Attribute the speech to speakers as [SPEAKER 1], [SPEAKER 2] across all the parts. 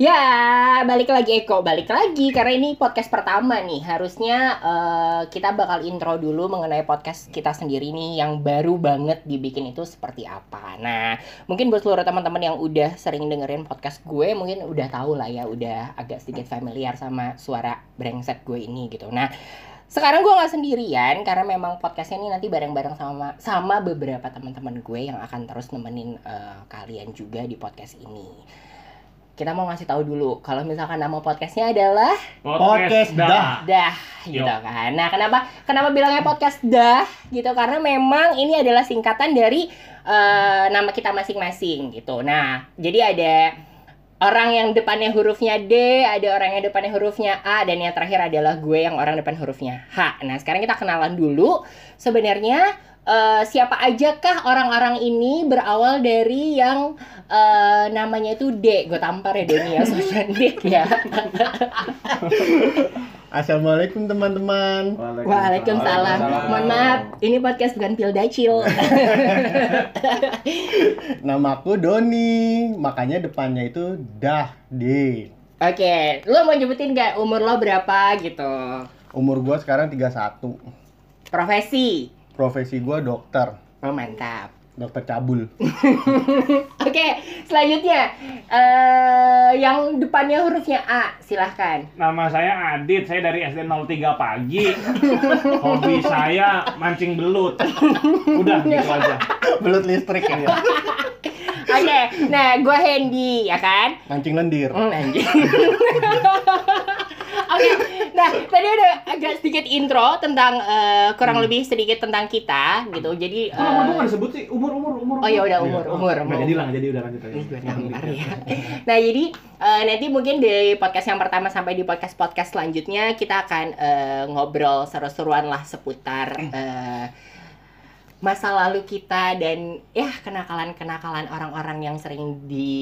[SPEAKER 1] Ya, balik lagi Eko, balik lagi karena ini podcast pertama nih. Harusnya eh, kita bakal intro dulu mengenai podcast kita sendiri nih yang baru banget dibikin itu seperti apa. Nah, mungkin buat seluruh teman-teman yang udah sering dengerin podcast gue mungkin udah tahu lah ya, udah agak sedikit familiar sama suara brengsek gue ini gitu. Nah, sekarang gue nggak sendirian karena memang podcastnya ini nanti bareng-bareng sama sama beberapa teman-teman gue yang akan terus nemenin eh, kalian juga di podcast ini kita mau ngasih tahu dulu kalau misalkan nama podcastnya adalah
[SPEAKER 2] Podcast dah.
[SPEAKER 1] dah gitu
[SPEAKER 2] Yo.
[SPEAKER 1] kan. Nah, kenapa kenapa bilangnya podcast dah gitu? Karena memang ini adalah singkatan dari eh, nama kita masing-masing gitu. Nah, jadi ada orang yang depannya hurufnya D, ada orang yang depannya hurufnya A, dan yang terakhir adalah gue yang orang depan hurufnya H. Nah, sekarang kita kenalan dulu. Sebenarnya eh, siapa ajakah orang-orang ini berawal dari yang eh, namanya itu D. Gue tampar ya Doni ya, soalnya D ya.
[SPEAKER 3] Assalamualaikum teman-teman.
[SPEAKER 1] Waalaikumsalam. Mohon maaf, ini podcast bukan pil dacil.
[SPEAKER 3] Namaku Doni, makanya depannya itu Dah D.
[SPEAKER 1] Oke, lo mau nyebutin gak umur lo berapa gitu?
[SPEAKER 3] Umur gua sekarang 31.
[SPEAKER 1] Profesi?
[SPEAKER 3] Profesi gua dokter,
[SPEAKER 1] Oh mantap.
[SPEAKER 3] dokter cabul.
[SPEAKER 1] Oke, selanjutnya eh yang depannya hurufnya A, silahkan.
[SPEAKER 2] Nama saya Adit, saya dari SD 03 pagi. Hobi saya mancing belut. Udah gitu aja.
[SPEAKER 3] Belut listrik ya.
[SPEAKER 1] Oke, nah gue Hendy ya kan?
[SPEAKER 3] Mancing lendir.
[SPEAKER 1] Hmm, anjing. Oke, nah tadi udah agak sedikit intro tentang eh, kurang lebih sedikit tentang kita gitu. Jadi
[SPEAKER 2] nomor
[SPEAKER 1] eh,
[SPEAKER 2] nggak disebut sih? Umur, umur, umur.
[SPEAKER 1] Oh, ya udah,
[SPEAKER 2] Iya.
[SPEAKER 1] umur, umur,
[SPEAKER 2] Nggak
[SPEAKER 1] umur.
[SPEAKER 2] jadi lah, jadi udah lanjut aja.
[SPEAKER 1] Ya. Nah, jadi eh, nanti mungkin dari podcast yang pertama sampai di podcast-podcast selanjutnya kita akan eh, ngobrol seru-seruan lah seputar eh, masa lalu kita dan ya kenakalan-kenakalan orang-orang yang sering di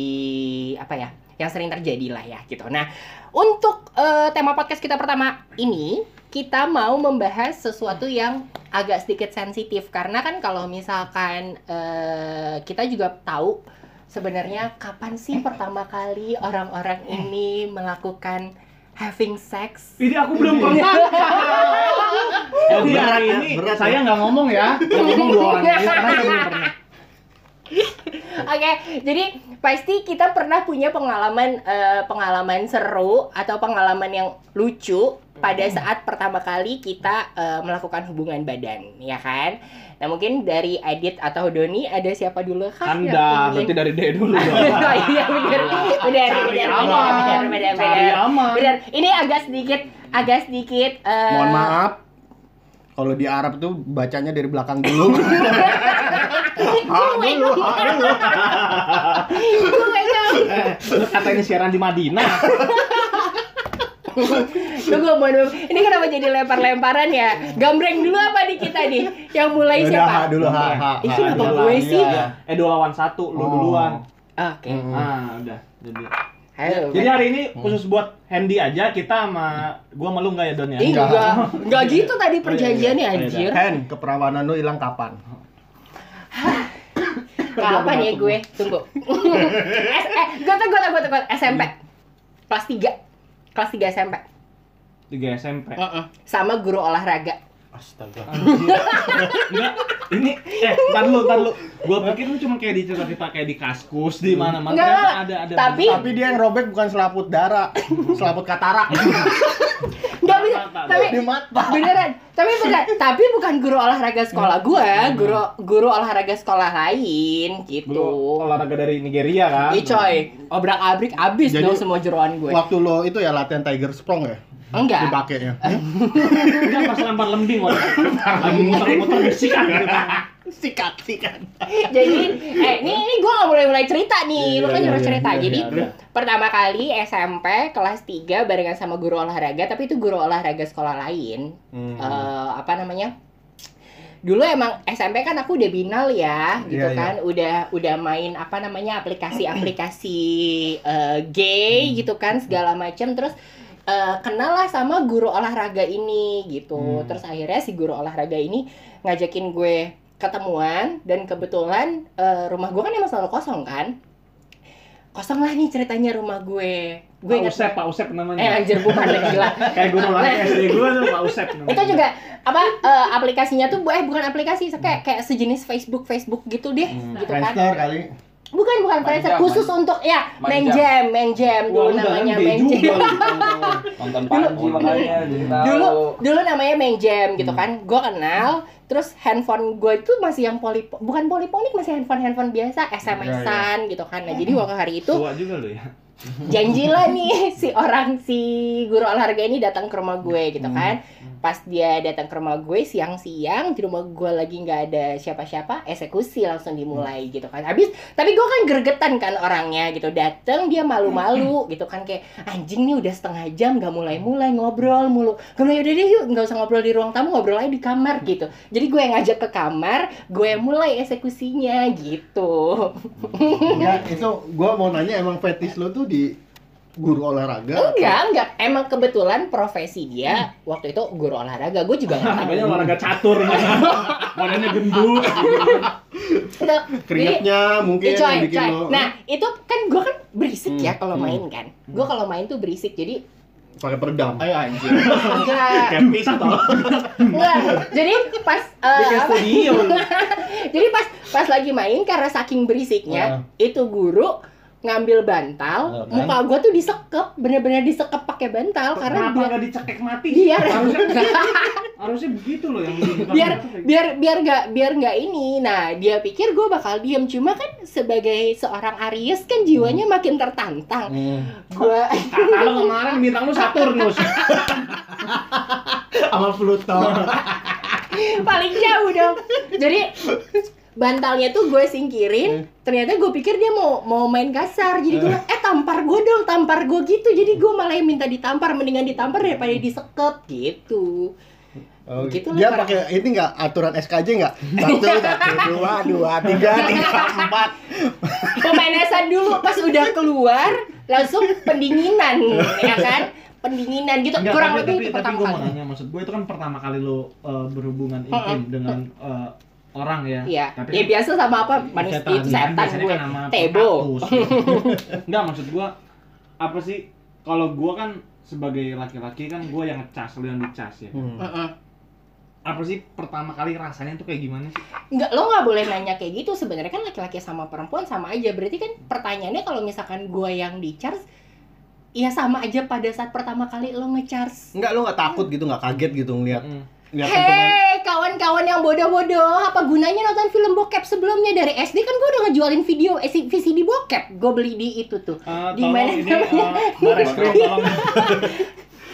[SPEAKER 1] apa ya, yang sering terjadi lah ya gitu. Nah, untuk eh, tema podcast kita pertama ini kita mau membahas sesuatu yang agak sedikit sensitif karena kan kalau misalkan eh, kita juga tahu sebenarnya kapan sih pertama kali orang-orang ini melakukan having sex?
[SPEAKER 2] Ini aku belum pernah. Jadi
[SPEAKER 3] Berat
[SPEAKER 2] hari
[SPEAKER 3] ya,
[SPEAKER 2] ini
[SPEAKER 3] berat ya.
[SPEAKER 2] saya nggak ngomong ya. Yang ngomong dua orang ini karena saya belum pernah.
[SPEAKER 1] Oke, jadi pasti kita pernah punya pengalaman eh, pengalaman seru atau pengalaman yang lucu pada saat pertama kali kita eh, melakukan hubungan badan, ya kan? Nah mungkin dari Adit atau Doni ada siapa dulu yang
[SPEAKER 2] Anda,
[SPEAKER 1] ingin-
[SPEAKER 2] berarti dari D dulu dong.
[SPEAKER 1] oh iya benar, benar,
[SPEAKER 2] Cari
[SPEAKER 1] benar, benar, benar, benar. Ini agak sedikit, agak sedikit. eh,
[SPEAKER 3] Mohon maaf. Kalau di Arab tuh bacanya dari belakang dulu. Ha dulu, ha dulu.
[SPEAKER 1] Gue nggak tahu.
[SPEAKER 2] Lu kata ini siaran di Madinah.
[SPEAKER 1] Tunggu, maaf. Ini kenapa jadi lempar-lemparan ya? Gambreng dulu apa nih kita nih? Yang mulai
[SPEAKER 3] Udah
[SPEAKER 1] siapa?
[SPEAKER 3] ha dulu ha ha. Ha
[SPEAKER 1] kenapa
[SPEAKER 3] dulu.
[SPEAKER 1] gue sih?
[SPEAKER 2] Iya. Eh dua lawan satu, lu
[SPEAKER 3] Oh.
[SPEAKER 2] duluan.
[SPEAKER 1] Oke.
[SPEAKER 2] Ah, udah. Jadi.
[SPEAKER 1] Halo.
[SPEAKER 2] Jadi hari ini khusus buat Handy aja kita sama gua malu nggak ya Don ya?
[SPEAKER 3] Enggak.
[SPEAKER 1] enggak, gitu tadi perjanjiannya
[SPEAKER 2] Oh, iya, iya.
[SPEAKER 1] anjir.
[SPEAKER 3] Hen, keperawanan lu hilang kapan?
[SPEAKER 1] Kapan ya gue? Tunggu. S eh, gue tau, gue tau, gue tau, gue tau. SMP. Kelas 3. Kelas 3 SMP.
[SPEAKER 2] Tiga SMP.
[SPEAKER 1] Heeh. Sama guru olahraga.
[SPEAKER 3] Astaga.
[SPEAKER 2] Enggak, ini eh ntar lu, ntar lu. Gua pikir lu cuma kayak di cerita kayak di kaskus di mana-mana.
[SPEAKER 1] Enggak,
[SPEAKER 2] Ternyata ada ada.
[SPEAKER 1] tapi-
[SPEAKER 3] Tapi dia yang robek bukan selaput darah, selaput katarak.
[SPEAKER 1] Enggak bisa, tapi
[SPEAKER 3] Di mata.
[SPEAKER 1] beneran. Tapi beneran, tapi bukan guru olahraga sekolah gue, guru guru olahraga sekolah lain gitu.
[SPEAKER 2] Lu olahraga dari Nigeria kan?
[SPEAKER 1] Ih coy, obrak-abrik abis
[SPEAKER 3] Jadi-
[SPEAKER 1] dong semua jeroan gue.
[SPEAKER 3] Waktu lo itu ya latihan Tiger Sprong ya?
[SPEAKER 1] Enggak.
[SPEAKER 3] Dipakainya.
[SPEAKER 2] Enggak pas lempar lembing waktu itu. Lagi muter-muter bisikan gitu kan.
[SPEAKER 3] Sikat, sikat.
[SPEAKER 1] Jadi, eh ini ini gue nggak mulai mulai cerita nih,
[SPEAKER 2] Iya,
[SPEAKER 1] lu kan nyuruh
[SPEAKER 2] iya,
[SPEAKER 1] cerita.
[SPEAKER 2] iya,
[SPEAKER 1] Jadi
[SPEAKER 2] iya, iya.
[SPEAKER 1] pertama kali SMP kelas 3 barengan sama guru olahraga, tapi itu guru olahraga sekolah lain.
[SPEAKER 3] Hmm.
[SPEAKER 1] Eh, apa namanya? Dulu emang SMP kan aku udah binal ya, gitu
[SPEAKER 3] iya.
[SPEAKER 1] kan, udah udah main apa namanya aplikasi-aplikasi eh, gay gitu kan segala macam, terus eh, kenal lah sama guru olahraga ini gitu.
[SPEAKER 3] Hmm.
[SPEAKER 1] Terus akhirnya si guru olahraga ini ngajakin gue ketemuan dan kebetulan eh, rumah gue kan emang selalu kosong kan kosong lah nih ceritanya rumah gue gue
[SPEAKER 2] Pak Usep, Pak Usep namanya.
[SPEAKER 1] eh anjir bukan lagi gila
[SPEAKER 2] Kayak guru olahraga SD gue tuh Pak Usep namanya.
[SPEAKER 1] itu juga apa eh, aplikasinya tuh eh bukan aplikasi kayak kayak sejenis Facebook Facebook gitu deh
[SPEAKER 3] Hmm,
[SPEAKER 1] gitu kan
[SPEAKER 3] Friendster kali.
[SPEAKER 1] Bukan bukan
[SPEAKER 4] jam,
[SPEAKER 1] khusus
[SPEAKER 4] main-
[SPEAKER 1] untuk ya
[SPEAKER 4] main jam.
[SPEAKER 1] main jam dulu
[SPEAKER 2] lu
[SPEAKER 1] namanya main jam.
[SPEAKER 4] Nonton PUBG makanya jadi tahu.
[SPEAKER 1] dulu dulu namanya main jam gitu
[SPEAKER 2] Hmm.
[SPEAKER 1] kan gue kenal terus handphone gue itu masih yang poli bukan poliponik masih handphone handphone biasa
[SPEAKER 2] Iya,
[SPEAKER 1] SMS-an gitu kan nah jadi waktu hari itu
[SPEAKER 2] Tua juga lu ya.
[SPEAKER 1] Janjilah nih si orang si guru olahraga ini datang ke rumah gue gitu
[SPEAKER 2] Hmm.
[SPEAKER 1] kan. Pas dia datang ke rumah gue siang-siang di rumah gue lagi nggak ada siapa-siapa eksekusi langsung dimulai gitu kan. Habis tapi gue kan gregetan kan orangnya gitu. Datang dia malu-malu gitu kan kayak anjing nih udah setengah jam nggak mulai-mulai ngobrol mulu. Gue bilang yaudah deh yuk nggak usah ngobrol di ruang tamu ngobrol aja di kamar gitu. Jadi gue yang ngajak ke kamar gue yang mulai eksekusinya gitu.
[SPEAKER 3] Enggak, itu gua mau nanya emang fetish lo tuh di guru olahraga?
[SPEAKER 1] Enggak, enggak. Emang kebetulan profesi dia waktu itu guru olahraga. Gue juga nggak tahu.
[SPEAKER 2] Namanya olahraga catur nih. Badannya gendut.
[SPEAKER 1] Itu, jadi,
[SPEAKER 3] Keringatnya mungkin
[SPEAKER 1] eh, coy,
[SPEAKER 3] yang bikin
[SPEAKER 1] coy.
[SPEAKER 3] lo
[SPEAKER 1] Nah, itu kan gue kan berisik ya
[SPEAKER 3] Hmm,
[SPEAKER 1] kalau
[SPEAKER 3] hmm.
[SPEAKER 1] main kan. Gue kalau main tuh berisik. Jadi
[SPEAKER 3] pakai peredam.
[SPEAKER 1] ayo anjir. Enggak.
[SPEAKER 2] Kayak pisah tau.
[SPEAKER 1] Enggak. Jadi pas eh,
[SPEAKER 2] Bikin
[SPEAKER 1] apa?
[SPEAKER 2] studio.
[SPEAKER 1] Jadi pas pas lagi main karena saking berisiknya, itu guru ngambil bantal,
[SPEAKER 3] Oh, kan?
[SPEAKER 1] muka gue tuh disekep, bener-bener disekep pakai bantal karena
[SPEAKER 2] Kenapa
[SPEAKER 1] biar
[SPEAKER 2] nggak dicekek mati?
[SPEAKER 1] biar
[SPEAKER 2] harusnya harusnya begitu loh yang
[SPEAKER 1] biar biar biar nggak biar nggak ini nah dia pikir gue bakal diem cuma kan sebagai seorang Aries kan jiwanya makin tertantang
[SPEAKER 3] Hmm.
[SPEAKER 1] gue
[SPEAKER 2] Kata lo kemarin bintang lu Saturnus.
[SPEAKER 3] Sama Pluto.
[SPEAKER 1] paling jauh dong jadi bantalnya tuh gue singkirin ternyata gue pikir dia mau mau main kasar. Jadi gue bilang, eh tampar gue dong tampar gue gitu. Jadi gue malah minta ditampar mendingan ditampar daripada disekep gitu.
[SPEAKER 3] Oh,
[SPEAKER 1] Gitu
[SPEAKER 3] dia
[SPEAKER 1] lah,
[SPEAKER 3] pakai ini enggak aturan SKJ enggak? Satu, satu, dua, dua, tiga, tiga, empat.
[SPEAKER 1] pemanasan dulu pas udah keluar langsung pendinginan ya kan? Pendinginan gitu.
[SPEAKER 2] Enggak,
[SPEAKER 1] kurang
[SPEAKER 2] tapi,
[SPEAKER 1] lebih
[SPEAKER 2] tapi,
[SPEAKER 1] itu
[SPEAKER 2] tapi
[SPEAKER 1] pertama
[SPEAKER 2] gue mau
[SPEAKER 1] kali.
[SPEAKER 2] nanya maksud gue itu kan pertama kali lo uh, berhubungan intim dengan uh, orang ya.
[SPEAKER 1] Iya,
[SPEAKER 2] Tapi
[SPEAKER 1] ya
[SPEAKER 2] kan-
[SPEAKER 1] biasa sama apa manusia
[SPEAKER 3] Setan.
[SPEAKER 1] itu
[SPEAKER 2] Kan
[SPEAKER 1] setan
[SPEAKER 2] biasanya
[SPEAKER 1] gue
[SPEAKER 2] kan sama
[SPEAKER 1] tebo
[SPEAKER 2] kaktus. Enggak maksud gue apa sih kalau gue kan sebagai laki-laki kan gue yang ngecas lo yang dicas ya.
[SPEAKER 3] Hmm.
[SPEAKER 1] Heeh.
[SPEAKER 2] Apa sih pertama kali rasanya tuh kayak gimana sih?
[SPEAKER 1] Nggak, lo nggak boleh nanya kayak gitu. Sebenarnya kan laki-laki sama perempuan sama aja. Berarti kan pertanyaannya kalau misalkan gue yang di charge, ya sama aja pada saat pertama kali lo ngecharge.
[SPEAKER 3] Enggak, lu enggak takut gitu, enggak kaget gitu ngeliat
[SPEAKER 2] Mm.
[SPEAKER 3] ngeliat pemain.
[SPEAKER 1] Kawan-kawan yang bodoh-bodoh, apa gunanya nonton film bokep sebelumnya dari SD kan gue udah ngejualin video eh, VCD bokep, gue beli di itu tuh.
[SPEAKER 2] Uh,
[SPEAKER 1] Di mana
[SPEAKER 2] ini
[SPEAKER 1] namanya?
[SPEAKER 2] uh, baris krim tolong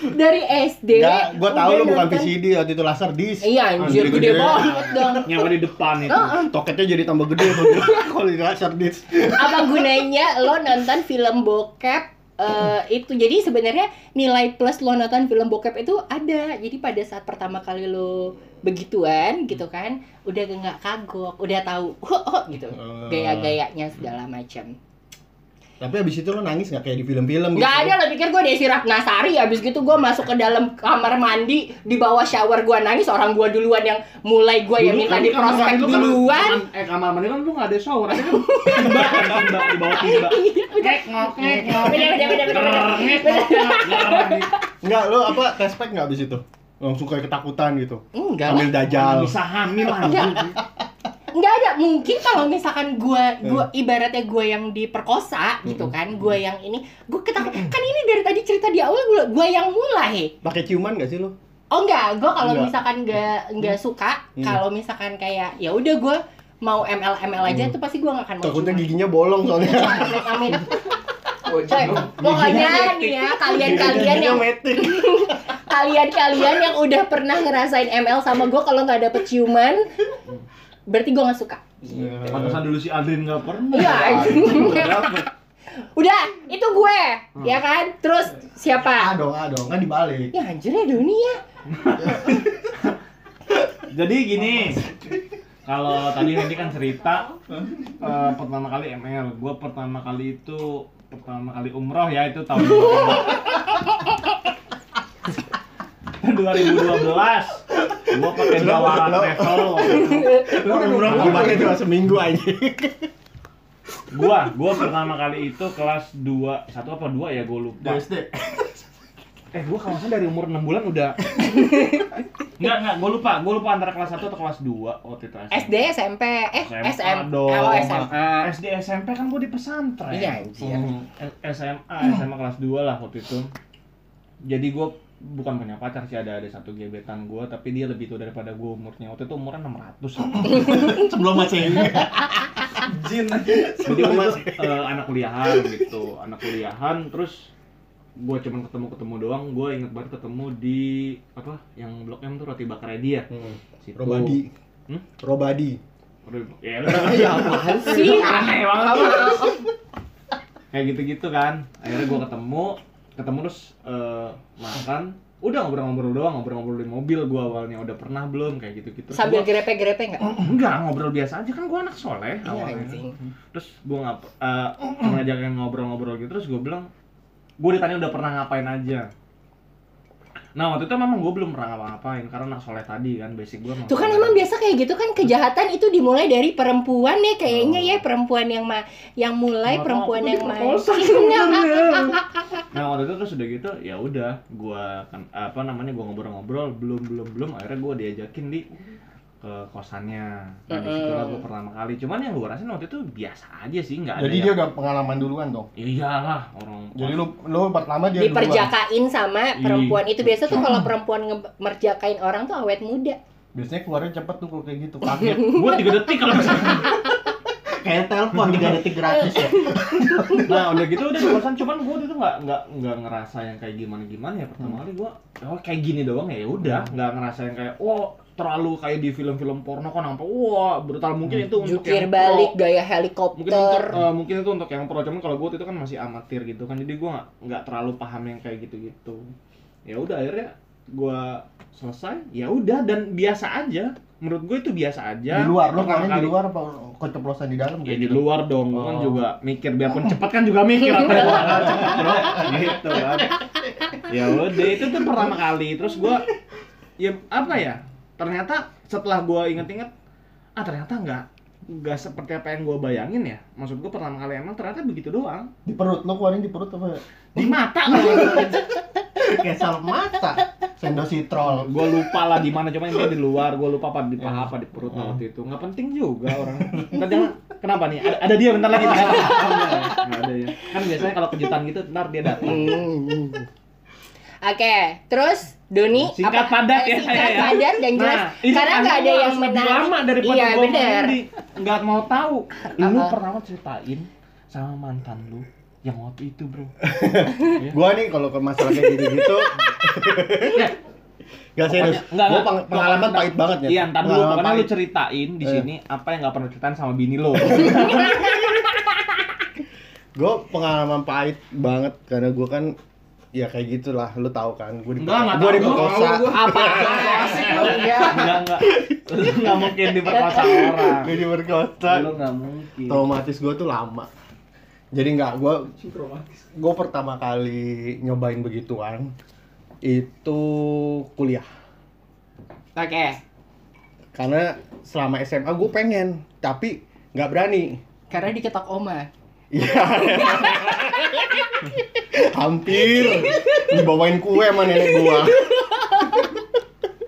[SPEAKER 1] Dari SD.
[SPEAKER 3] Enggak, gua tahu lu bukan VCD waktu itu laser disc.
[SPEAKER 1] Iya anjir, gede banget dong.
[SPEAKER 2] nyawa di depan itu.
[SPEAKER 1] Heeh.
[SPEAKER 3] Toketnya jadi tambah gede. Kalau di laser disc.
[SPEAKER 1] apa gunanya lo nonton film bokep eh, itu jadi sebenarnya nilai plus lo nonton film bokep itu ada jadi pada saat pertama kali lo begituan gitu kan udah nggak kagok udah tahu oh, oh, gitu
[SPEAKER 3] Oh.
[SPEAKER 1] gaya-gayanya segala macam
[SPEAKER 3] Tapi habis itu lu nangis nggak kayak di film-film gitu?
[SPEAKER 1] nggak ada lo pikir gue Desi Ratnasari abis gitu gue masuk ke dalam kamar mandi di bawah shower gue nangis orang gue duluan yang mulai gue yang minta
[SPEAKER 2] kan
[SPEAKER 1] di prospek
[SPEAKER 2] kan-
[SPEAKER 1] duluan
[SPEAKER 2] kan- eh kamar mandi kan lu nggak ada shower, ada kan timba, timba di bawah timba.
[SPEAKER 1] Iya, udah
[SPEAKER 2] Ngek ngok ngek ngok.
[SPEAKER 1] Bener, bener, bener, bener, bener.
[SPEAKER 2] Ngek
[SPEAKER 3] Enggak? Langsung kayak ketakutan gitu.
[SPEAKER 1] enggak lah
[SPEAKER 3] Ambil dajal.
[SPEAKER 2] Bisa hamil anjir.
[SPEAKER 1] nggak ada mungkin kalau misalkan gua
[SPEAKER 3] Hmm.
[SPEAKER 1] gua ibaratnya gua yang diperkosa gitu kan gua yang ini gua ketakut kan ini dari tadi cerita di awal gua, gua yang mulai
[SPEAKER 3] Pakai ciuman nggak sih lu?
[SPEAKER 1] oh enggak gua kalau
[SPEAKER 3] Enggak.
[SPEAKER 1] misalkan nggak nggak suka
[SPEAKER 3] Hmm.
[SPEAKER 1] kalau misalkan kayak ya udah gua mau ML ML aja
[SPEAKER 3] Hmm.
[SPEAKER 1] tuh pasti gua nggak akan mau
[SPEAKER 3] Takutnya
[SPEAKER 1] ciuman.
[SPEAKER 3] giginya bolong soalnya.
[SPEAKER 1] Amin, amin. Coy, pokoknya nih ya kalian-kalian yang kalian-kalian yang udah pernah ngerasain ML sama gua kalau nggak dapet ciuman berarti gua nggak suka
[SPEAKER 2] Pantesan dulu si Aldrin nggak pernah.
[SPEAKER 1] Iya, Udah, itu gue, ya kan? Terus siapa?
[SPEAKER 3] Aduh, aduh, kan dibalik.
[SPEAKER 1] Ya anjir ya Doni ya.
[SPEAKER 2] Jadi gini, kalau tadi Hendy kan cerita eh, pertama kali ML, gue pertama kali itu pertama kali umroh ya itu tahun 2012 gue pakai jawara travel
[SPEAKER 3] Lu umroh obatnya cuma seminggu aja.
[SPEAKER 2] gua gua pertama kali itu kelas 2 satu apa dua ya gua lupa
[SPEAKER 3] SD.
[SPEAKER 2] Eh nggak salah dari umur 6 bulan udah. Enggak enggak gua lupa. Gua lupa antara kelas 1 atau kelas 2 waktu itu
[SPEAKER 1] SD, SMP, eh
[SPEAKER 2] SMA
[SPEAKER 1] SM,
[SPEAKER 2] dong.
[SPEAKER 1] oh SMA.
[SPEAKER 2] SD SMP kan gua di pesantren.
[SPEAKER 1] Iya anjir.
[SPEAKER 3] Hmm.
[SPEAKER 2] SMA SMA kelas 2 lah waktu itu. Jadi gua bukan punya pacar sih ada ada satu gebetan gua tapi dia lebih tua daripada gua umurnya. Waktu itu umurnya 600
[SPEAKER 3] Sebelum masih
[SPEAKER 4] Jin.
[SPEAKER 2] Jadi waktu itu eh, anak kuliahan gitu. Anak kuliahan terus gue cuman ketemu ketemu doang gue inget banget ketemu di apa yang blok M tuh roti bakar dia Situ.
[SPEAKER 3] Robadi.
[SPEAKER 2] Hmm?
[SPEAKER 3] Robadi.
[SPEAKER 2] Roti- ya
[SPEAKER 1] Ya apaan sih?
[SPEAKER 2] aneh banget kayak gitu gitu kan akhirnya gue ketemu ketemu terus eh, makan udah ngobrol-ngobrol doang ngobrol-ngobrol di mobil gue awalnya udah pernah belum kayak gitu gitu
[SPEAKER 1] Sambil grepe-grepe enggak?
[SPEAKER 2] enggak ngobrol biasa aja kan gue anak soleh
[SPEAKER 1] Iya
[SPEAKER 2] awalnya
[SPEAKER 1] anjing.
[SPEAKER 2] terus gue ngap uh, ngajakin ngobrol-ngobrol gitu terus gue bilang gue ditanya udah pernah ngapain aja. Nah waktu itu memang gue belum pernah ngapa-ngapain karena anak soleh tadi kan basic gue
[SPEAKER 1] Tuh kan emang biasa kayak gitu kan kejahatan itu dimulai dari perempuan ya kayaknya ya perempuan yang ma yang mulai perempuan yang main.
[SPEAKER 2] nah waktu itu terus udah gitu ya udah gue kan apa namanya gue ngobrol-ngobrol belum belum belum akhirnya gue diajakin di ke kosannya nah di situ gue pertama kali cuman yang gue rasain waktu itu biasa aja sih nggak ada
[SPEAKER 3] Jadi dia
[SPEAKER 2] yang-
[SPEAKER 3] udah pengalaman duluan dong.
[SPEAKER 2] Ya iyalah orang
[SPEAKER 3] Jadi lu lu pertama dia duluan.
[SPEAKER 1] Diperjakain sama
[SPEAKER 2] Ih.
[SPEAKER 1] perempuan itu biasa tuh kalau perempuan ngemerjakain orang tuh awet muda.
[SPEAKER 3] Biasanya keluarnya cepet tuh kalau kayak gitu. Kaget.
[SPEAKER 2] gue tiga detik kalau misalnya
[SPEAKER 3] kayak telepon 3 detik gratis ya.
[SPEAKER 2] nah udah gitu udah di kosan cuman gue itu nggak nggak nggak ngerasa yang kayak gimana gimana ya pertama kali gue oh kayak gini doang ya udah nggak ngerasa yang kayak oh terlalu kayak di film-film porno kan nampak wah brutal mungkin itu untuk
[SPEAKER 1] Jukir
[SPEAKER 2] yang
[SPEAKER 1] balik
[SPEAKER 2] pro.
[SPEAKER 1] gaya
[SPEAKER 2] mungkin untuk
[SPEAKER 1] helikopter.
[SPEAKER 2] eh, mungkin itu untuk yang pro cuman kalau gue itu kan masih amatir gitu kan jadi gue nggak nggak terlalu paham yang kayak gitu-gitu ya udah akhirnya gue selesai ya udah dan biasa aja menurut gue itu biasa aja
[SPEAKER 3] Di luar, lu
[SPEAKER 2] Pertama
[SPEAKER 3] kalian di luar apa keceplosan di dalam
[SPEAKER 2] Ya di
[SPEAKER 3] gitu?
[SPEAKER 2] luar dong, kan
[SPEAKER 3] Oh.
[SPEAKER 2] juga mikir biarpun cepat kan juga mikir apa gitu kan. Ya udah itu tuh pertama kali, terus gua ya apa ya? Ternyata setelah gua inget-inget ah ternyata nggak nggak seperti apa yang gua bayangin ya. Maksud gua pertama kali emang ternyata begitu doang.
[SPEAKER 3] Di perut, lu keluarin di perut apa?
[SPEAKER 2] Di mata kalau
[SPEAKER 3] Kayak sal mata. Sendositrol.
[SPEAKER 2] gua lupa lah di mana cuma intinya di luar, gua lupa apa di paha apa di perut nah, waktu itu. Nggak penting juga orang. Ntar jangan kenapa nih? Ada, ada dia bentar lagi. Nggak ada. Ya? Nggak ada ya. Kan biasanya kalau kejutan gitu ntar dia datang.
[SPEAKER 1] Oke, terus Doni
[SPEAKER 2] Singkat padat ya,
[SPEAKER 1] singkat
[SPEAKER 2] saya ya.
[SPEAKER 1] padat dan jelas
[SPEAKER 2] Nah,
[SPEAKER 1] karena nggak ada
[SPEAKER 2] gua
[SPEAKER 1] yang menarik.
[SPEAKER 2] lama daripada
[SPEAKER 1] iya,
[SPEAKER 2] gua
[SPEAKER 1] bener.
[SPEAKER 2] mandi. nggak mau tahu. Lu
[SPEAKER 1] Apa?
[SPEAKER 2] pernah ceritain sama mantan lu yang waktu itu, Bro.
[SPEAKER 3] Gua nih kalau ke masalah kayak gitu-gitu
[SPEAKER 2] Ya,
[SPEAKER 3] Gak serius.
[SPEAKER 2] Enggak,
[SPEAKER 3] Gua
[SPEAKER 2] enggak.
[SPEAKER 3] peng- pengalaman
[SPEAKER 2] Pokoknya-
[SPEAKER 3] pahit banget ya.
[SPEAKER 2] Iya, ntar dulu pokoknya lu ceritain di
[SPEAKER 3] Eh.
[SPEAKER 2] sini apa yang nggak pernah ceritain sama bini lo.
[SPEAKER 3] Gue pengalaman pahit banget karena gue kan ya kayak gitulah, lu tahu kan. Gue di
[SPEAKER 2] Enggak, enggak
[SPEAKER 3] gue diperkosa.
[SPEAKER 2] Tahu gua.
[SPEAKER 1] Apa?
[SPEAKER 2] Enggak, enggak. Lu nggak mungkin diperkosa orang.
[SPEAKER 3] Gue diperkosa.
[SPEAKER 2] Lu nggak mungkin.
[SPEAKER 3] Traumatis gue tuh lama. Jadi nggak gue gue pertama kali nyobain begituan itu kuliah
[SPEAKER 1] Oke.
[SPEAKER 3] karena selama SMA gue pengen tapi nggak berani
[SPEAKER 1] Karena diketok oma.
[SPEAKER 3] Iya. Hampir dibawain kue sama nenek gua.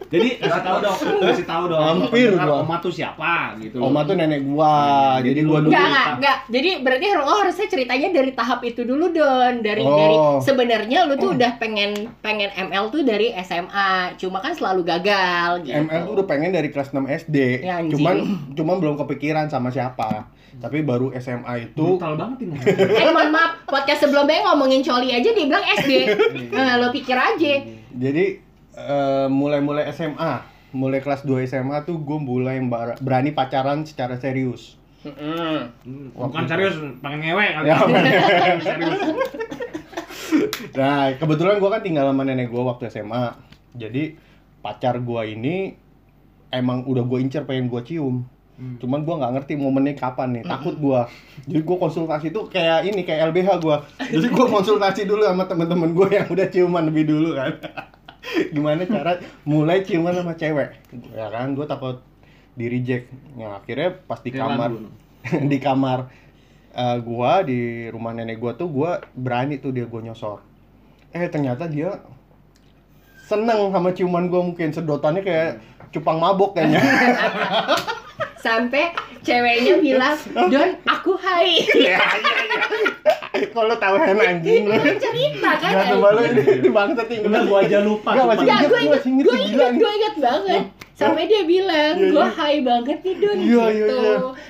[SPEAKER 2] Jadi kasih tahu dong, kasih tahu dong.
[SPEAKER 3] Hampir gua.
[SPEAKER 2] Oma tuh siapa gitu.
[SPEAKER 3] Oma tuh nenek gua.
[SPEAKER 2] Jadi
[SPEAKER 3] Jadi gua dulu
[SPEAKER 1] Enggak, enggak, enggak. Jadi berarti lo harusnya ceritanya dari tahap itu dulu Don. Dari
[SPEAKER 3] Oh.
[SPEAKER 1] dari sebenarnya lu tuh udah pengen pengen ML tuh dari SMA. Cuma kan selalu gagal gitu.
[SPEAKER 3] ML tuh udah pengen dari kelas 6 SD.
[SPEAKER 1] Ya, anjing.
[SPEAKER 3] cuman cuman belum kepikiran sama siapa. Tapi baru SMA itu
[SPEAKER 2] brutal banget ini.
[SPEAKER 1] Eh mohon maaf, podcast sebelumnya ngomongin coli aja dia bilang SD. Nah, lo pikir aja.
[SPEAKER 3] jadi eh, mulai-mulai SMA, mulai kelas 2 SMA tuh gue mulai berani pacaran secara serius.
[SPEAKER 2] Hmm, Bukan serius, pengen ngewe kali.
[SPEAKER 3] Ya. Nah, kebetulan gua kan tinggal sama nenek gua waktu SMA. Jadi pacar gua ini emang udah gue incer pengen gua cium.
[SPEAKER 2] Hmm.
[SPEAKER 3] Cuman gua nggak ngerti momennya kapan nih. Takut gua. Jadi gua konsultasi tuh kayak ini kayak LBH gua. Jadi gua konsultasi dulu sama temen-temen gua yang udah ciuman lebih dulu kan. Gimana cara mulai ciuman sama cewek? Ya kan, gua takut di reject. Ya akhirnya pas di kamar di kamar eh, gua di rumah nenek gua tuh gua berani tuh dia gua nyosor eh ternyata dia seneng sama ciuman gua mungkin sedotannya kayak cupang mabok kayaknya
[SPEAKER 1] Sampai ceweknya bilang, "Don, aku hai."
[SPEAKER 3] Iya, iya, iya. Kalau tahu hen anjing lu.
[SPEAKER 1] Cerita kan.
[SPEAKER 3] Gak
[SPEAKER 1] anjing.
[SPEAKER 3] kembali ini di bangsa tinggal.
[SPEAKER 2] Gua aja lupa.
[SPEAKER 3] Nggak,
[SPEAKER 2] sumpah.
[SPEAKER 3] masih inget,
[SPEAKER 1] gue
[SPEAKER 3] gua
[SPEAKER 1] inget,
[SPEAKER 3] masih inget
[SPEAKER 1] gue
[SPEAKER 3] tuh,
[SPEAKER 1] inget, gue banget. Sampai dia bilang, gue
[SPEAKER 3] iya.
[SPEAKER 1] high banget nih Don gitu.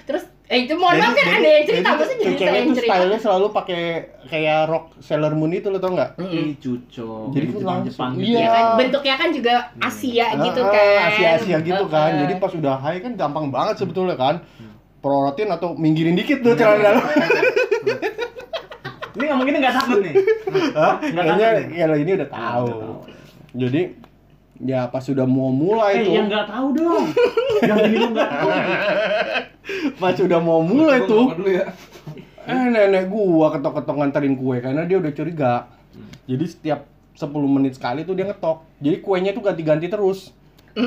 [SPEAKER 1] Terus, eh itu mohon maaf kan ada yang cerita, maksudnya jadi saya
[SPEAKER 3] cewek
[SPEAKER 1] yang cerita.
[SPEAKER 3] stylenya selalu pakai kayak rok Sailor Moon itu lo tau nggak?
[SPEAKER 2] Ih, cucok.
[SPEAKER 3] Jadi
[SPEAKER 2] Jepang,
[SPEAKER 3] langsung-
[SPEAKER 2] Jepang
[SPEAKER 3] iya.
[SPEAKER 2] gitu
[SPEAKER 1] Ya
[SPEAKER 2] ya.
[SPEAKER 1] kan, bentuknya kan juga Asia gitu
[SPEAKER 3] Ah,
[SPEAKER 1] kan.
[SPEAKER 3] Asia-Asia gitu kan.
[SPEAKER 1] Heeh.
[SPEAKER 3] Jadi pas udah high kan gampang banget sebetulnya kan. Prorotin atau minggirin dikit tuh celana dalam.
[SPEAKER 2] Ini ngomong gini nggak takut nih.
[SPEAKER 3] Hah?
[SPEAKER 2] Nggak
[SPEAKER 3] Kayaknya
[SPEAKER 2] takut nih?
[SPEAKER 3] ya lo ini. Udah tahu. Jadi ya pas sudah mau mulai
[SPEAKER 2] Eh,
[SPEAKER 3] tuh,
[SPEAKER 2] yang nggak tahu dong. yang ini lu nggak tahu.
[SPEAKER 3] pas sudah mau mulai tuh,
[SPEAKER 4] dulu ya.
[SPEAKER 3] eh nenek gua ketok-ketok nganterin kue karena dia udah curiga. Jadi setiap 10 menit sekali tuh dia ngetok. Jadi kuenya tuh ganti-ganti terus.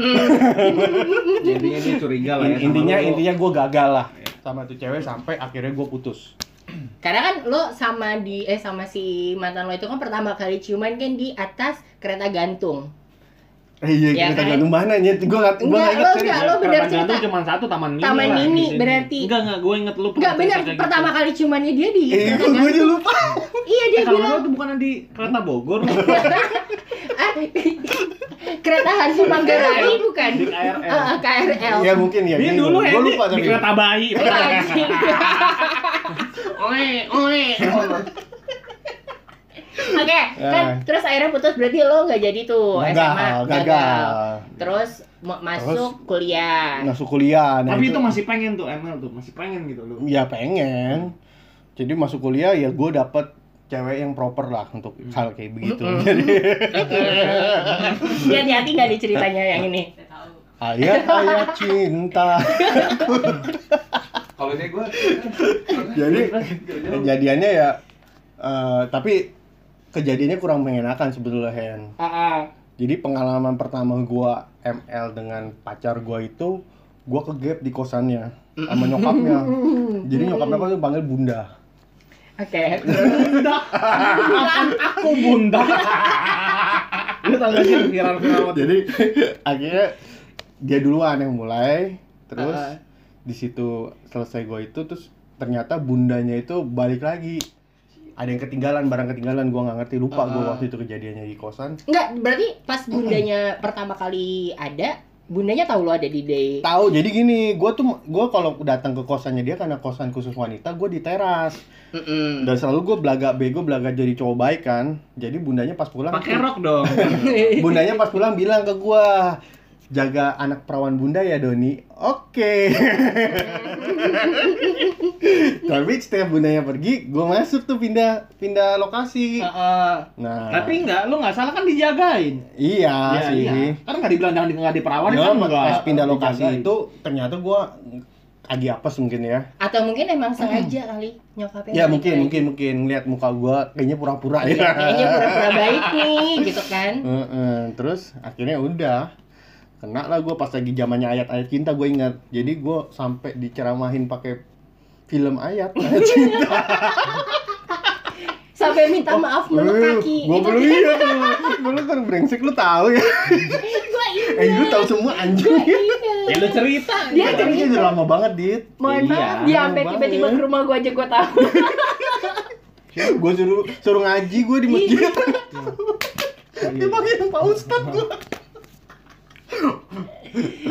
[SPEAKER 2] Jadi ini curiga lah ya. sama
[SPEAKER 3] intinya
[SPEAKER 2] lu.
[SPEAKER 3] intinya gua gagal lah sama tuh cewek sampai akhirnya gua putus.
[SPEAKER 1] Karena kan lo sama di eh sama si mantan lo itu kan pertama kali ciuman kan di atas kereta gantung.
[SPEAKER 3] Eh iya,
[SPEAKER 1] Ya
[SPEAKER 3] kita
[SPEAKER 1] kan?
[SPEAKER 3] gantung mana gua
[SPEAKER 1] Enggak,
[SPEAKER 3] nggak inget
[SPEAKER 1] lo
[SPEAKER 3] serius.
[SPEAKER 1] enggak, lo bener cerita.
[SPEAKER 2] cuma satu taman mini.
[SPEAKER 1] Taman
[SPEAKER 2] lah
[SPEAKER 1] mini,
[SPEAKER 2] di
[SPEAKER 1] berarti.
[SPEAKER 2] Enggak enggak, gue inget lu pernah
[SPEAKER 1] Enggak
[SPEAKER 2] kayak
[SPEAKER 1] pertama
[SPEAKER 2] gitu.
[SPEAKER 1] kali ciumannya dia di
[SPEAKER 3] Eh,
[SPEAKER 1] kereta
[SPEAKER 3] gua aja lupa.
[SPEAKER 1] Iya dia
[SPEAKER 2] Eh, kalau
[SPEAKER 1] bilang
[SPEAKER 2] lu itu bukan di kereta Bogor,
[SPEAKER 1] ah, kereta Hantu Manggarai bukan?
[SPEAKER 2] di KRL.
[SPEAKER 1] Ah, ah, KRL.
[SPEAKER 3] Ya mungkin ya.
[SPEAKER 2] Ini
[SPEAKER 3] gitu.
[SPEAKER 2] dulu ya
[SPEAKER 3] Gua lupa
[SPEAKER 2] di
[SPEAKER 3] tapi.
[SPEAKER 2] kereta bayi.
[SPEAKER 1] Oe, oe. Oke, kan
[SPEAKER 3] Ya.
[SPEAKER 1] terus akhirnya putus berarti lo nggak jadi tuh
[SPEAKER 3] Gagal,
[SPEAKER 1] SMA
[SPEAKER 3] gagal.
[SPEAKER 1] Terus ma- masuk kuliah.
[SPEAKER 3] Masuk kuliah. Nah,
[SPEAKER 2] Tapi itu masih pengen tuh ML tuh, masih pengen gitu lu.
[SPEAKER 3] ya pengen. Jadi masuk kuliah ya gue dapet cewek yang proper lah untuk hal kayak begitu. Jadi
[SPEAKER 1] Dia hati-hati nggak nih ceritanya yang ini?
[SPEAKER 3] ayat-ayat cinta.
[SPEAKER 4] Kalau ini gue
[SPEAKER 3] Jadi kejadiannya ya eh, tapi kejadiannya kurang mengenakan sebetulnya Hen.
[SPEAKER 1] Ah.
[SPEAKER 3] Jadi pengalaman pertama gua ML dengan pacar gua itu gua ke gap di kosannya sama nyokapnya. Jadi nyokapnya kan tuh panggil bunda.
[SPEAKER 1] Oke.
[SPEAKER 2] Bunda. Aku bunda. Lu viral-viral waktu
[SPEAKER 3] Jadi akhirnya dia duluan yang mulai, terus
[SPEAKER 1] Heeh.
[SPEAKER 3] di situ selesai gua itu terus ternyata bundanya itu balik lagi. Ada yang ketinggalan, barang ketinggalan gua nggak ngerti lupa
[SPEAKER 1] Heeh.
[SPEAKER 3] gua waktu itu kejadiannya di kosan.
[SPEAKER 1] Enggak, berarti pas bundanya pertama kali ada, bundanya tahu lo ada di day.
[SPEAKER 3] Tahu, jadi gini, gua tuh gua kalau datang ke kosannya dia karena kosan khusus wanita, gua di teras.
[SPEAKER 1] Mm-mm.
[SPEAKER 3] Dan selalu gue belaga bego, belaga jadi cowok baik kan. Jadi bundanya pas pulang
[SPEAKER 2] Pakai rok dong.
[SPEAKER 3] Bundanya pas pulang bilang ke gua, jaga anak perawan bunda ya Doni. Oke. Tapi setiap bundanya pergi, gua masuk tuh pindah pindah lokasi.
[SPEAKER 1] Heeh.
[SPEAKER 3] Nah,
[SPEAKER 2] Tapi enggak, lu enggak salah kan dijagain.
[SPEAKER 3] iya
[SPEAKER 2] Iya,
[SPEAKER 3] sih.
[SPEAKER 2] iya. Kan enggak dibilang enggak diperawan
[SPEAKER 3] Nah,
[SPEAKER 2] kan enggak.
[SPEAKER 3] pas pindah lokasi
[SPEAKER 2] dijagain.
[SPEAKER 3] itu ternyata gua lagi apes mungkin ya.
[SPEAKER 1] Atau mungkin emang sengaja kali nyokapnya.
[SPEAKER 3] Ya mungkin
[SPEAKER 1] kayak
[SPEAKER 3] mungkin mungkin ngeliat muka gua kayaknya pura-pura
[SPEAKER 1] gitu. Iya,
[SPEAKER 3] ya.
[SPEAKER 1] kayaknya pura-pura baik nih, gitu kan.
[SPEAKER 3] Heeh, terus akhirnya udah kena lah gue pas lagi zamannya ayat-ayat cinta gue ingat. Jadi gue sampai diceramahin pakai film ayat ayat cinta.
[SPEAKER 1] Sampai minta maaf meluk kaki.
[SPEAKER 3] gue belum iya tuh. Dulu kan brengsek lu tahu ya.
[SPEAKER 1] Gua
[SPEAKER 3] eh lu tahu semua anjing.
[SPEAKER 2] Ya lu cerita.
[SPEAKER 1] Dia cerita.
[SPEAKER 3] udah lama banget dit.
[SPEAKER 1] Mohon
[SPEAKER 2] Iya,
[SPEAKER 1] maaf, dia sampai tiba-tiba ke rumah gua aja gua tahu.
[SPEAKER 3] gue suruh suruh ngaji gue di masjid.
[SPEAKER 1] Iya.
[SPEAKER 3] dipanggil pak ustad gue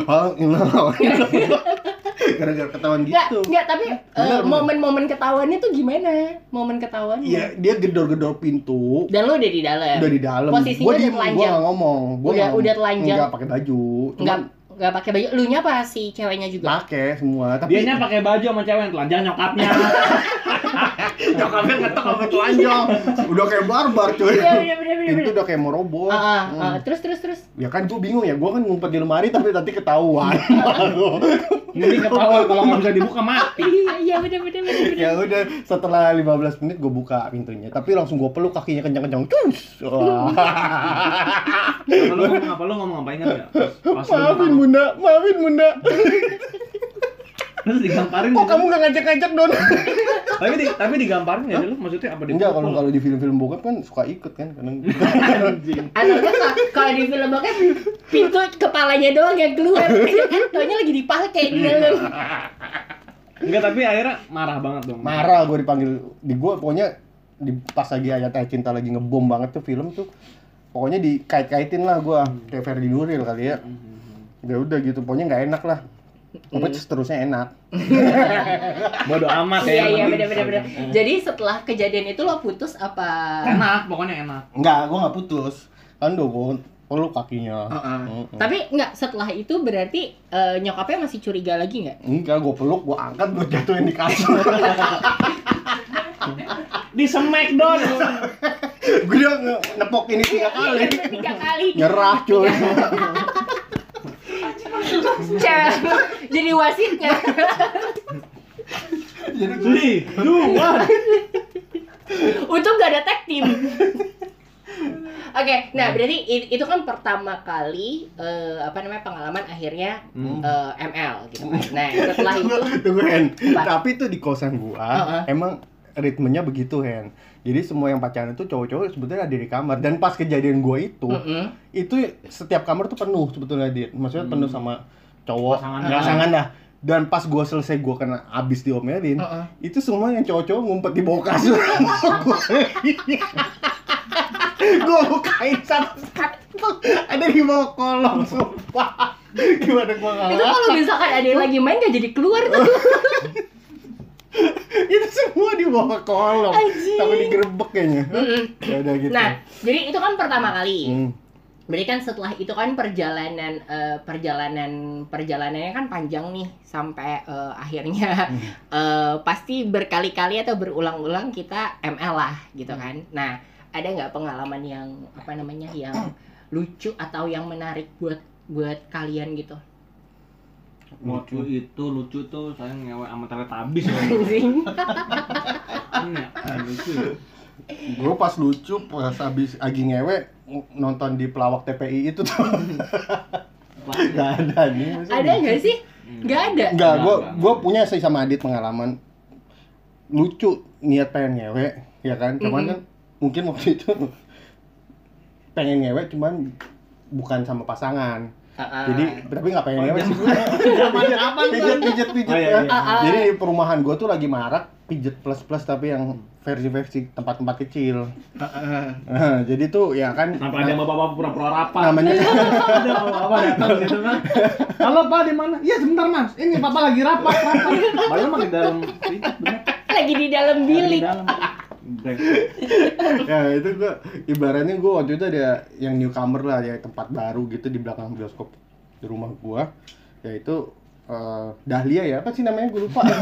[SPEAKER 3] Hal ini gara-gara ketahuan gitu
[SPEAKER 1] enggak, tapi eh,
[SPEAKER 3] Bener, bener.
[SPEAKER 1] momen-momen ketahuannya tuh gimana? Momen ketahuannya.
[SPEAKER 3] Iya, dia gedor-gedor pintu.
[SPEAKER 1] Dan lo udah di dalam.
[SPEAKER 3] Udah di dalam.
[SPEAKER 1] Posisinya
[SPEAKER 3] Gua
[SPEAKER 1] udah
[SPEAKER 3] diem, gua
[SPEAKER 1] telanjang.
[SPEAKER 3] nggak ngomong. Gua
[SPEAKER 1] Udah-
[SPEAKER 3] nggak-
[SPEAKER 1] udah telanjang.
[SPEAKER 3] Nggak pakai baju. Cuma
[SPEAKER 1] Enggak enggak pakai baju. Lu nya apa si ceweknya juga?
[SPEAKER 3] pakai semua. Tapi
[SPEAKER 2] Dianya pakai baju sama cewek yang telanjang nyokapnya.
[SPEAKER 3] nyokapnya ngetok sama telanjang. udah kayak barbar cuy.
[SPEAKER 1] Iya, bener bener bener.
[SPEAKER 3] Pintu
[SPEAKER 1] bener.
[SPEAKER 3] udah kayak mau roboh.
[SPEAKER 1] Ah, ah,
[SPEAKER 3] Hmm.
[SPEAKER 1] ah. terus terus terus.
[SPEAKER 3] Ya kan gua bingung ya, gua kan ngumpet di lemari tapi tadi ketahuan.
[SPEAKER 2] Ini ketawa kalau nggak bisa dibuka mati.
[SPEAKER 1] Iya, iya bener bener bener. bener.
[SPEAKER 3] ya udah setelah 15 menit gue buka pintunya tapi langsung gue peluk kakinya kencang-kencang cus wah
[SPEAKER 2] Apa lu ngomong apa lu ngomong apa ingat lu
[SPEAKER 3] maafin bunda maafin bunda
[SPEAKER 2] Terus digamparin
[SPEAKER 3] kok
[SPEAKER 2] gitu.
[SPEAKER 3] kamu gak ngajak-ngajak don
[SPEAKER 2] tapi di, tapi digambarin nggak sih lu? Maksudnya apa?
[SPEAKER 3] Enggak, kalau kalau di film-film bokep kan suka ikut kan kadang.
[SPEAKER 1] Enggak kalau- di film bokep pintu kepalanya doang yang keluar. Kan lagi dipakai di dalam.
[SPEAKER 2] Enggak, tapi akhirnya marah banget dong.
[SPEAKER 3] Marah gue dipanggil di gue pokoknya di pas lagi ayat ayat cinta lagi ngebom banget tuh film tuh pokoknya dikait-kaitin lah gue kayak Ferdi Nuril kali ya ya udah gitu pokoknya nggak enak lah Pokoknya seterusnya enak
[SPEAKER 2] Bodo amat ya.
[SPEAKER 1] Iya iya benar
[SPEAKER 2] penting.
[SPEAKER 1] benar benar. Jadi setelah kejadian itu lo putus apa?
[SPEAKER 2] Enak, pokoknya enak.
[SPEAKER 3] Enggak, gue nggak putus kan do gue peluk kakinya
[SPEAKER 1] Heeh.
[SPEAKER 3] Mm-mm.
[SPEAKER 1] Tapi enggak setelah itu berarti eh, nyokapnya masih curiga lagi nggak?
[SPEAKER 3] enggak gue peluk gue angkat gue jatuhin di kasur
[SPEAKER 2] Di smackdown.
[SPEAKER 3] gue udah nepok ini tiga kali
[SPEAKER 1] Tiga kali.
[SPEAKER 3] nyerah cuy
[SPEAKER 1] Cewek jadi wasitnya.
[SPEAKER 3] jadi
[SPEAKER 2] two, one.
[SPEAKER 1] Untung gak ada tag team. Oke, nah berarti i- itu kan pertama kali eh, apa namanya pengalaman akhirnya
[SPEAKER 2] Hmm.
[SPEAKER 1] eh, ML gitu. Nah setelah itu
[SPEAKER 3] Tunggu Hen, tapi tuh di kosan gua
[SPEAKER 1] Heeh.
[SPEAKER 3] emang ritmenya begitu Hen. Jadi semua yang pacaran itu cowok-cowok sebetulnya ada di kamar dan pas kejadian gua itu
[SPEAKER 1] Mm-mm.
[SPEAKER 3] itu setiap kamar tuh penuh sebetulnya dia. Maksudnya
[SPEAKER 2] Hmm.
[SPEAKER 3] penuh sama cowok
[SPEAKER 2] Pasangan.
[SPEAKER 3] pasangan dah. Dan pas gua selesai gua kena abis diomelin,
[SPEAKER 1] Heeh.
[SPEAKER 3] itu semua yang cowok-cowok ngumpet di bawah kasur. gua bukain satu-satu ada di bawah kolong sumpah. Gimana gua nggak
[SPEAKER 1] Itu kalau misalkan ada yang lagi main gak jadi keluar tuh.
[SPEAKER 3] itu semua di bawah kolong tapi digerebek kayaknya ya udah gitu
[SPEAKER 1] Nah, jadi itu kan pertama kali.
[SPEAKER 3] Hmm.
[SPEAKER 1] Berarti kan setelah itu kan perjalanan eh, perjalanan perjalanannya kan panjang nih sampai eh, akhirnya
[SPEAKER 3] Hmm.
[SPEAKER 1] eh, pasti berkali-kali atau berulang-ulang kita ML lah gitu kan. Nah, ada nggak pengalaman yang apa namanya yang lucu atau yang menarik buat buat kalian gitu?
[SPEAKER 2] Waktu itu lucu tuh saya ngewe sama Teletubbies ya.
[SPEAKER 1] Anjing.
[SPEAKER 2] Iya, lucu.
[SPEAKER 3] Gue pas lucu pas habis lagi ngewe nonton di pelawak TPI itu tuh nggak ada nih
[SPEAKER 1] ada nggak sih? Nggak ada.
[SPEAKER 3] Enggak,
[SPEAKER 2] Nggak,
[SPEAKER 3] gue gue punya sih sama Adit pengalaman lucu niat pengen ngewe ya kan cuman
[SPEAKER 1] Mhm.
[SPEAKER 3] kan mungkin waktu itu pengen ngewe cuman bukan sama pasangan. Jadi tapi nggak pengen ngewe sih
[SPEAKER 2] kapan
[SPEAKER 3] pijet pijet pijet
[SPEAKER 2] Oh, iya,
[SPEAKER 3] ya
[SPEAKER 2] iya.
[SPEAKER 3] Jadi di perumahan gue tuh lagi marak pijet plus plus tapi yang versi versi tempat-tempat kecil Nah, jadi tuh ya kan
[SPEAKER 2] Kenapa ada bapak-bapak pura-pura rapat?
[SPEAKER 3] namanya
[SPEAKER 2] ada bapak-bapak datang gitu kan. Halo Pak, di mana? Iya sebentar Mas. Ini Papa lagi rapat, rapat. Padahal mah di dalam
[SPEAKER 1] lagi di dalam
[SPEAKER 2] Di
[SPEAKER 1] bilik.
[SPEAKER 3] ya itu gua ibaratnya gua waktu itu ada yang newcomer lah ya tempat baru gitu di belakang bioskop di rumah gua. Yaitu eh, Dahlia ya apa sih namanya? Gue lupa.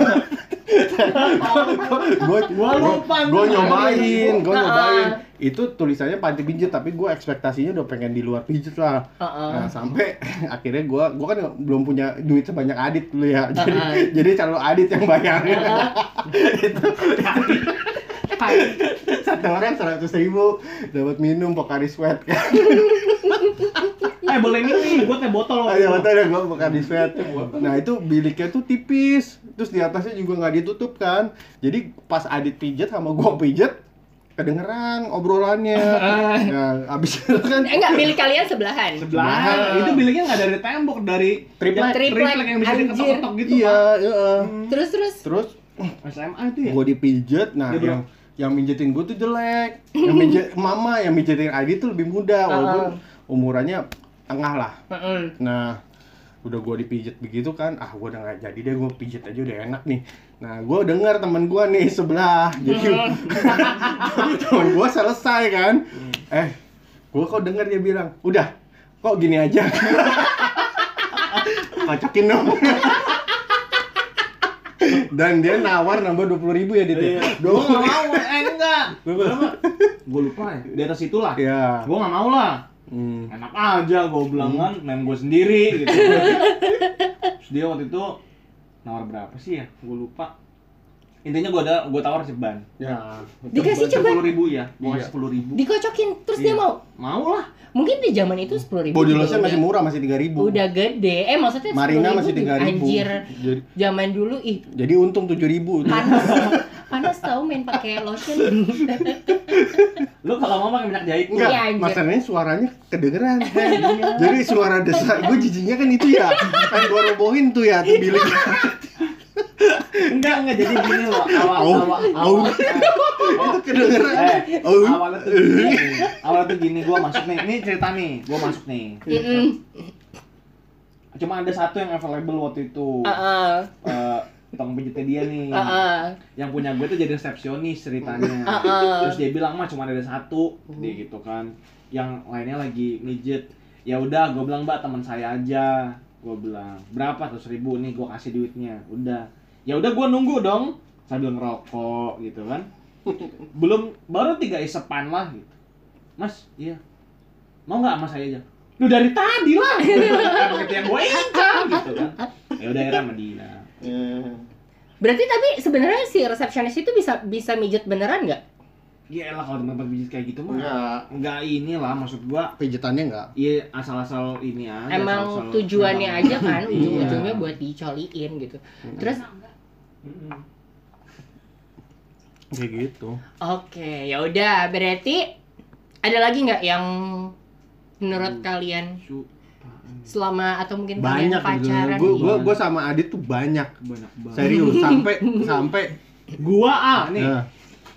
[SPEAKER 3] Gue
[SPEAKER 2] lupa,
[SPEAKER 3] gue nyobain gue
[SPEAKER 1] Nah,
[SPEAKER 3] nyobain. Itu tulisannya panti pijet tapi gue ekspektasinya udah pengen di luar pijet lah.
[SPEAKER 1] Heeh.
[SPEAKER 3] Nah, sampai akhirnya gua gua kan belum punya duit sebanyak Adit dulu ya. Jadi
[SPEAKER 1] Heeh.
[SPEAKER 3] jadi selalu Adit yang bayar. itu satu orang seratus ribu dapat minum Pocari Sweat kan.
[SPEAKER 2] Eh boleh ini, gua teh botol.
[SPEAKER 3] Ada betul ada gua Pocari Sweat. Nah itu biliknya tuh tipis, terus di atasnya juga nggak ditutup kan. Jadi pas Adit pijet sama gua pijet kedengeran obrolannya. Nah, abis itu kan
[SPEAKER 1] Eh, enggak milik kalian sebelahan.
[SPEAKER 2] Sebelah. Itu biliknya nggak dari tembok, dari
[SPEAKER 3] Triplek.
[SPEAKER 1] Triplek,
[SPEAKER 2] yang bisa diketok-ketok gitu.
[SPEAKER 3] Iya, iya.
[SPEAKER 1] Terus terus
[SPEAKER 3] Terus
[SPEAKER 2] Pak. SMA itu ya.
[SPEAKER 3] gue dipijet nah
[SPEAKER 2] Dia
[SPEAKER 3] yang yang mijetin gue tuh jelek. Yang mijet mama yang mijetin Adi tuh lebih muda walaupun umurannya tengah lah. Nah udah gue dipijet begitu kan ah gue udah nggak jadi deh gue pijet aja udah enak nih. Nah gue dengar temen gue nih sebelah jadi temen gue selesai kan. Eh gue kok denger dia bilang udah kok gini aja? Kocokin dong dan dia nawar nambah dua puluh ribu ya dit ya?
[SPEAKER 2] Gua nggak mau, eh enggak. Gue lupa ya. Di atas itulah.
[SPEAKER 3] ya
[SPEAKER 2] Gua nggak mau lah.
[SPEAKER 3] hmm.
[SPEAKER 2] Enak aja, gue bilang kan, main gue sendiri gitu. Terus dia waktu itu nawar berapa sih ya? Gue lupa. Intinya gue ada, gue tawar ceban.
[SPEAKER 3] ya
[SPEAKER 1] Dikasih ceban?
[SPEAKER 2] Sepuluh ribu ya, gue
[SPEAKER 3] Iya.
[SPEAKER 2] kasih sepuluh ribu.
[SPEAKER 1] Dikocokin terus dia
[SPEAKER 2] Iya.
[SPEAKER 1] mau.
[SPEAKER 2] Mau lah.
[SPEAKER 1] Mungkin di zaman itu sepuluh ribu.
[SPEAKER 3] body lotion masih murah masih tiga ribu
[SPEAKER 1] Udah gede. Eh maksudnya
[SPEAKER 3] Marina
[SPEAKER 1] 10.000
[SPEAKER 3] masih tiga ribu
[SPEAKER 1] Anjir.
[SPEAKER 3] jadi,
[SPEAKER 1] Zaman dulu ih
[SPEAKER 3] jadi untung tujuh ribu
[SPEAKER 1] panas panas tau main pakai lotion.
[SPEAKER 2] Lu kalau mau pakai minyak jahitung.
[SPEAKER 3] Enggak,
[SPEAKER 1] Iya, anjir.
[SPEAKER 3] masalahnya suaranya kedengeran. Jadi suara desa gue jijinya kan itu ya. Kan gua robohin tuh ya tuh bilik.
[SPEAKER 2] Enggak, enggak jadi gini loh. Awal
[SPEAKER 3] Au,
[SPEAKER 2] awal
[SPEAKER 3] au.
[SPEAKER 2] awal.
[SPEAKER 3] itu kedengeran.
[SPEAKER 2] Eh,
[SPEAKER 3] Au.
[SPEAKER 2] awalnya tuh gini. Awalnya tuh gini, gua masuk nih. Ini cerita nih, gua masuk nih. Cuma ada satu yang available waktu itu.
[SPEAKER 1] Heeh.
[SPEAKER 2] Eh, tukang pijitnya dia nih.
[SPEAKER 1] Heeh.
[SPEAKER 2] Yang punya gue tuh jadi resepsionis ceritanya.
[SPEAKER 1] Heeh.
[SPEAKER 2] Terus dia bilang mah cuma ada satu, dia gitu kan. Yang lainnya lagi mijet. Ya udah, gue bilang mbak teman saya aja. Gue bilang berapa tuh ribu nih gue kasih duitnya. Udah. Ya udah gue nunggu dong sambil ngerokok gitu kan. Belum baru tiga isepan lah gitu. Mas, iya. Mau nggak sama saya aja? Lu dari tadi lah. Gitu yang gue incar gitu kan. Ya udah akhirnya sama dia.
[SPEAKER 1] Berarti tapi sebenarnya si resepsionis itu bisa bisa mijet beneran nggak?
[SPEAKER 2] Ya elah kalau tempat pijit kayak gitu mah.
[SPEAKER 3] Enggak,
[SPEAKER 2] Enggak inilah maksud gua
[SPEAKER 3] pijitannya enggak.
[SPEAKER 2] Iya asal-asal ini aja.
[SPEAKER 1] Emang
[SPEAKER 2] asal-asal
[SPEAKER 1] tujuannya
[SPEAKER 2] memang-
[SPEAKER 1] aja kan,
[SPEAKER 2] Iya.
[SPEAKER 1] ujung-ujungnya buat dicoliin gitu. Terus
[SPEAKER 2] Mm-mm.
[SPEAKER 3] Kayak gitu.
[SPEAKER 1] oke, ya udah berarti ada lagi nggak yang menurut kalian
[SPEAKER 2] Su- apaan?
[SPEAKER 1] selama atau mungkin
[SPEAKER 3] Banyak
[SPEAKER 1] kalian pacaran
[SPEAKER 3] Gue gua, gua sama Adit tuh banyak.
[SPEAKER 2] banyak banget.
[SPEAKER 3] Serius sampai sampai
[SPEAKER 2] Gua ah nih.
[SPEAKER 3] Nah,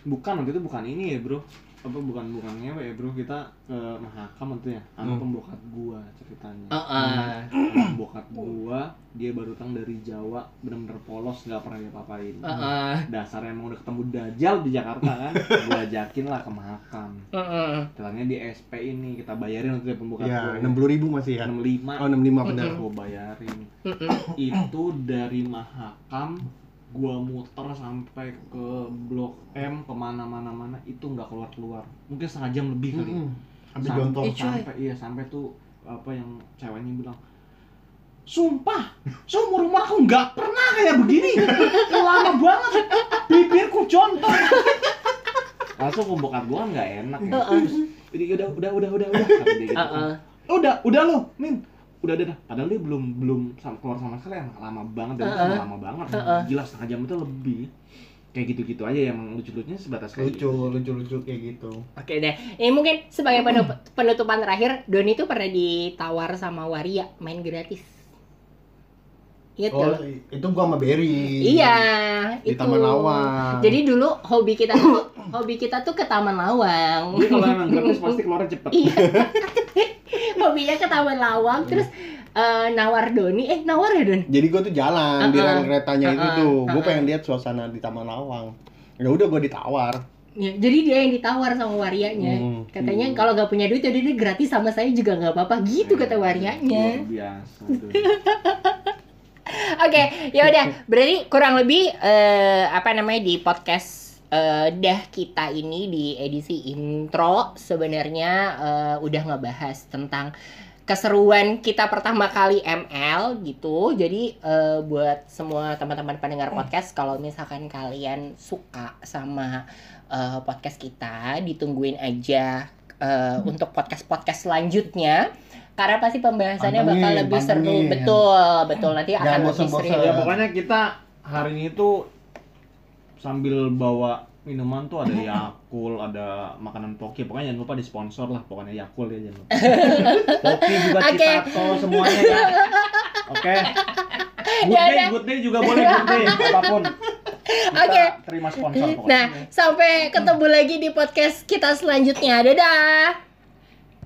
[SPEAKER 2] Bukan waktu itu bukan ini ya, Bro. Apa bukan bukan ngewe ya, Bro. Kita ke Mahakam itu ya. Sama
[SPEAKER 3] Hmm.
[SPEAKER 2] pembokat gua ceritanya.
[SPEAKER 1] Heeh.
[SPEAKER 2] Sama pembokat gua, dia baru datang dari Jawa, bener-bener polos, nggak pernah diapa-apain.
[SPEAKER 1] Heeh.
[SPEAKER 2] Dasar emang udah ketemu Dajjal di Jakarta kan. gua ajakin lah ke Mahakam.
[SPEAKER 1] Heeh.
[SPEAKER 2] Ceritanya di SP ini kita bayarin untuk pembokat
[SPEAKER 3] ya
[SPEAKER 2] gua.
[SPEAKER 3] enam puluh ribu masih ya.
[SPEAKER 2] 65
[SPEAKER 3] Oh enam lima benar.
[SPEAKER 2] gua bayarin
[SPEAKER 1] Heeh.
[SPEAKER 2] itu dari Mahakam gua muter sampai ke Blok M ke mana-mana mana itu nggak keluar keluar mungkin setengah jam lebih kali
[SPEAKER 3] Mm-mm. Sampai
[SPEAKER 2] Sam-
[SPEAKER 3] jontor.
[SPEAKER 1] Ih, coy.
[SPEAKER 2] sampai iya sampai tuh apa yang ceweknya bilang sumpah seumur umur aku nggak pernah kayak begini lama banget bibirku jontor langsung pembokat gua kan nggak enak ya Terus, jadi udah udah udah udah udah gitu.
[SPEAKER 1] Heeh.
[SPEAKER 2] udah udah lo min udah udah udah. padahal dia belum belum keluar sama sekali emang lama banget dan itu
[SPEAKER 1] Heeh.
[SPEAKER 2] lama banget
[SPEAKER 1] Heeh.
[SPEAKER 2] gila setengah jam itu lebih kayak gitu-gitu aja yang lucu-lucunya sebatas kayak
[SPEAKER 3] Lucu,
[SPEAKER 2] gitu.
[SPEAKER 3] lucu-lucu kayak gitu.
[SPEAKER 1] Oke deh. Ini mungkin sebagai penutupan terakhir, Doni tuh pernah ditawar sama Waria main gratis. Ingat
[SPEAKER 3] Oh,
[SPEAKER 1] gak
[SPEAKER 3] itu gua sama Berry.
[SPEAKER 1] Iya,
[SPEAKER 3] Di
[SPEAKER 1] itu.
[SPEAKER 3] Taman Lawang.
[SPEAKER 1] Jadi dulu hobi kita tuh hobi kita tuh ke Taman Lawang.
[SPEAKER 2] Jadi kalau emang gratis pasti keluarnya cepet
[SPEAKER 1] Iya. Hobinya ke Taman Lawang terus eh, nawar Doni, eh nawar ya Don?
[SPEAKER 3] Jadi gua tuh jalan di
[SPEAKER 1] Uh-uh.
[SPEAKER 3] rel keretanya itu
[SPEAKER 1] Uh-uh.
[SPEAKER 3] tuh. Gua
[SPEAKER 1] Uh-uh.
[SPEAKER 3] pengen lihat suasana di Taman Lawang. Ya udah gua ditawar.
[SPEAKER 1] Ya, jadi dia yang ditawar sama warianya.
[SPEAKER 3] Hmm.
[SPEAKER 1] Katanya kalau nggak punya duit, ya dia gratis sama saya juga nggak apa-apa. Gitu kata warianya.
[SPEAKER 2] luar biasa
[SPEAKER 1] Oke, ya udah. Berarti kurang lebih eh, apa namanya di podcast eh, dah kita ini di edisi intro sebenarnya eh, udah ngebahas tentang keseruan kita pertama kali ML gitu. Jadi eh, buat semua teman-teman pendengar podcast kalau misalkan kalian suka sama eh, podcast kita, ditungguin aja eh, untuk podcast-podcast selanjutnya. Karena pasti pembahasannya bakal
[SPEAKER 3] Pantengin,
[SPEAKER 1] lebih seru.
[SPEAKER 3] pantengin.
[SPEAKER 1] Betul, betul. Nanti
[SPEAKER 3] Jangan
[SPEAKER 1] akan lebih
[SPEAKER 3] bosan-bosan.
[SPEAKER 1] serius.
[SPEAKER 2] ya pokoknya kita hari ini tuh sambil bawa minuman tuh ada Yakul, ada makanan Poki, pokoknya jangan lupa disponsor lah pokoknya Yakul ya jangan lupa. Poki juga
[SPEAKER 1] Oke.
[SPEAKER 2] Citato semuanya ya. Oke. Good
[SPEAKER 1] Ya
[SPEAKER 2] day, good day juga boleh good day apa pun.
[SPEAKER 1] Oke.
[SPEAKER 2] terima sponsor pokoknya.
[SPEAKER 1] Nah, sampai ketemu lagi di podcast kita selanjutnya. Dadah.